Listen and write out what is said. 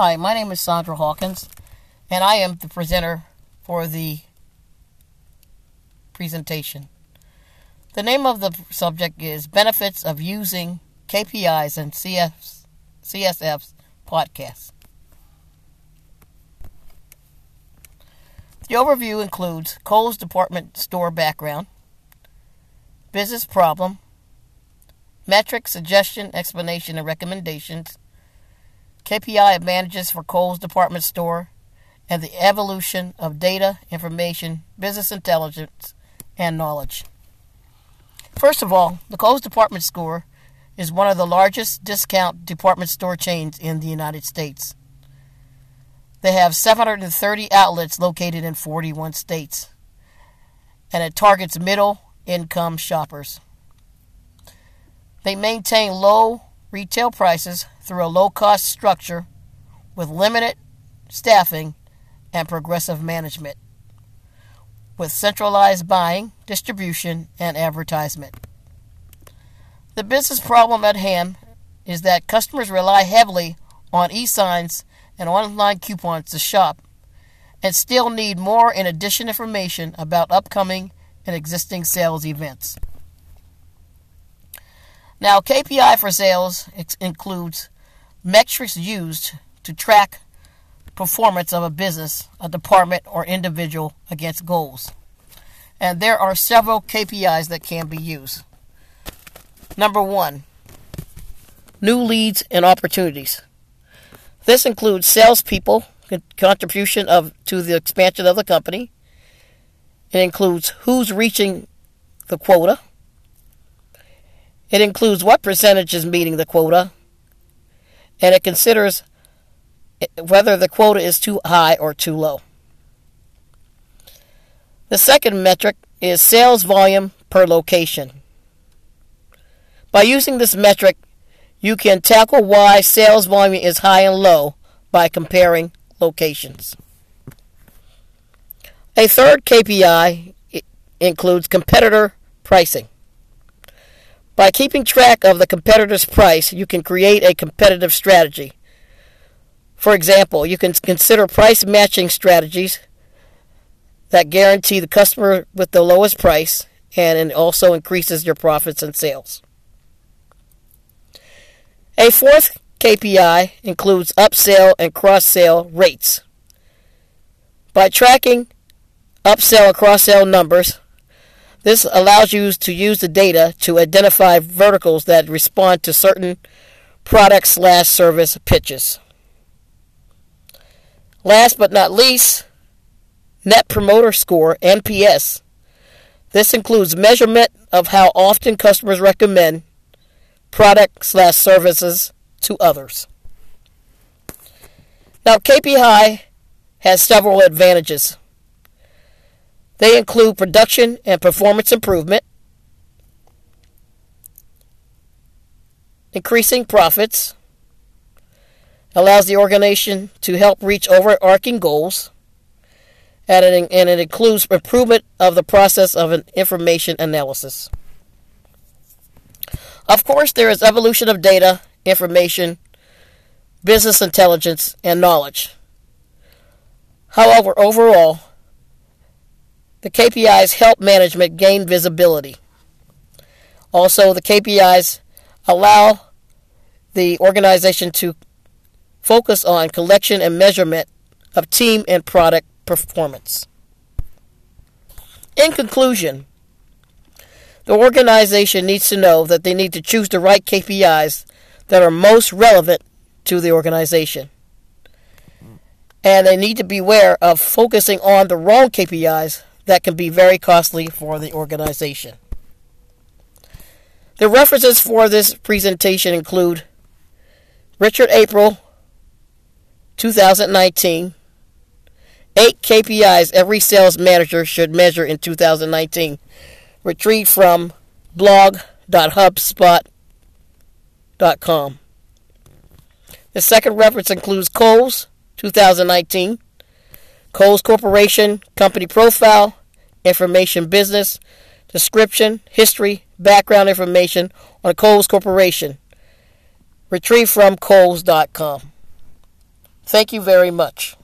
Hi, my name is Sandra Hawkins, and I am the presenter for the presentation. The name of the subject is Benefits of Using KPIs and CFs, CSF's Podcast. The overview includes Kohl's department store background, business problem, metric, suggestion, explanation, and recommendations, KPI advantages for Kohl's department store, and the evolution of data, information, business intelligence, and knowledge. First of all, the Kohl's department store is one of the largest discount department store chains in the United States. They have 730 outlets located in 41 states, and it targets middle income shoppers. They maintain low retail prices through a low cost structure with limited staffing and progressive management, with centralized buying, distribution, and advertisement. The business problem at hand is that customers rely heavily on e signs and online coupons to shop and still need more in addition information about upcoming and existing sales events. Now, KPI for sales includes metrics used to track performance of a business, a department, or individual against goals. And there are several KPIs that can be used. Number one, new leads and opportunities. This includes salespeople contribution of to the expansion of the company. It includes who's reaching the quota. It includes what percentage is meeting the quota. And it considers whether the quota is too high or too low. The second metric is sales volume per location. By using this metric, you can tackle why sales volume is high and low by comparing locations. A third KPI includes competitor pricing. By keeping track of the competitor's price, you can create a competitive strategy. For example, you can consider price matching strategies that guarantee the customer with the lowest price and it also increases your profits and sales. A fourth KPI includes upsell and cross sell rates. By tracking upsell and cross sell numbers, this allows you to use the data to identify verticals that respond to certain product slash service pitches. Last but not least, Net Promoter Score NPS. This includes measurement of how often customers recommend product slash services to others. Now, KPI has several advantages. They include production and performance improvement, increasing profits, allows the organization to help reach overarching goals, and it, includes improvement of the process of an information analysis. Of course, there is evolution of data, information, business intelligence, and knowledge. However, overall, the KPIs help management gain visibility. Also, the KPIs allow the organization to focus on collection and measurement of team and product performance. In conclusion, the organization needs to know that they need to choose the right KPIs that are most relevant to the organization. And they need to beware of focusing on the wrong KPIs that can be very costly for the organization. The references for this presentation include Richard April, 2019, 8 KPIs every sales manager should measure in 2019 retrieved from blog.hubspot.com. The second reference includes Kohl's 2019, Kohl's Corporation Company Profile, Information Business, Description, History, Background Information on Kohl's Corporation, retrieved from Kohls.com. Thank you very much.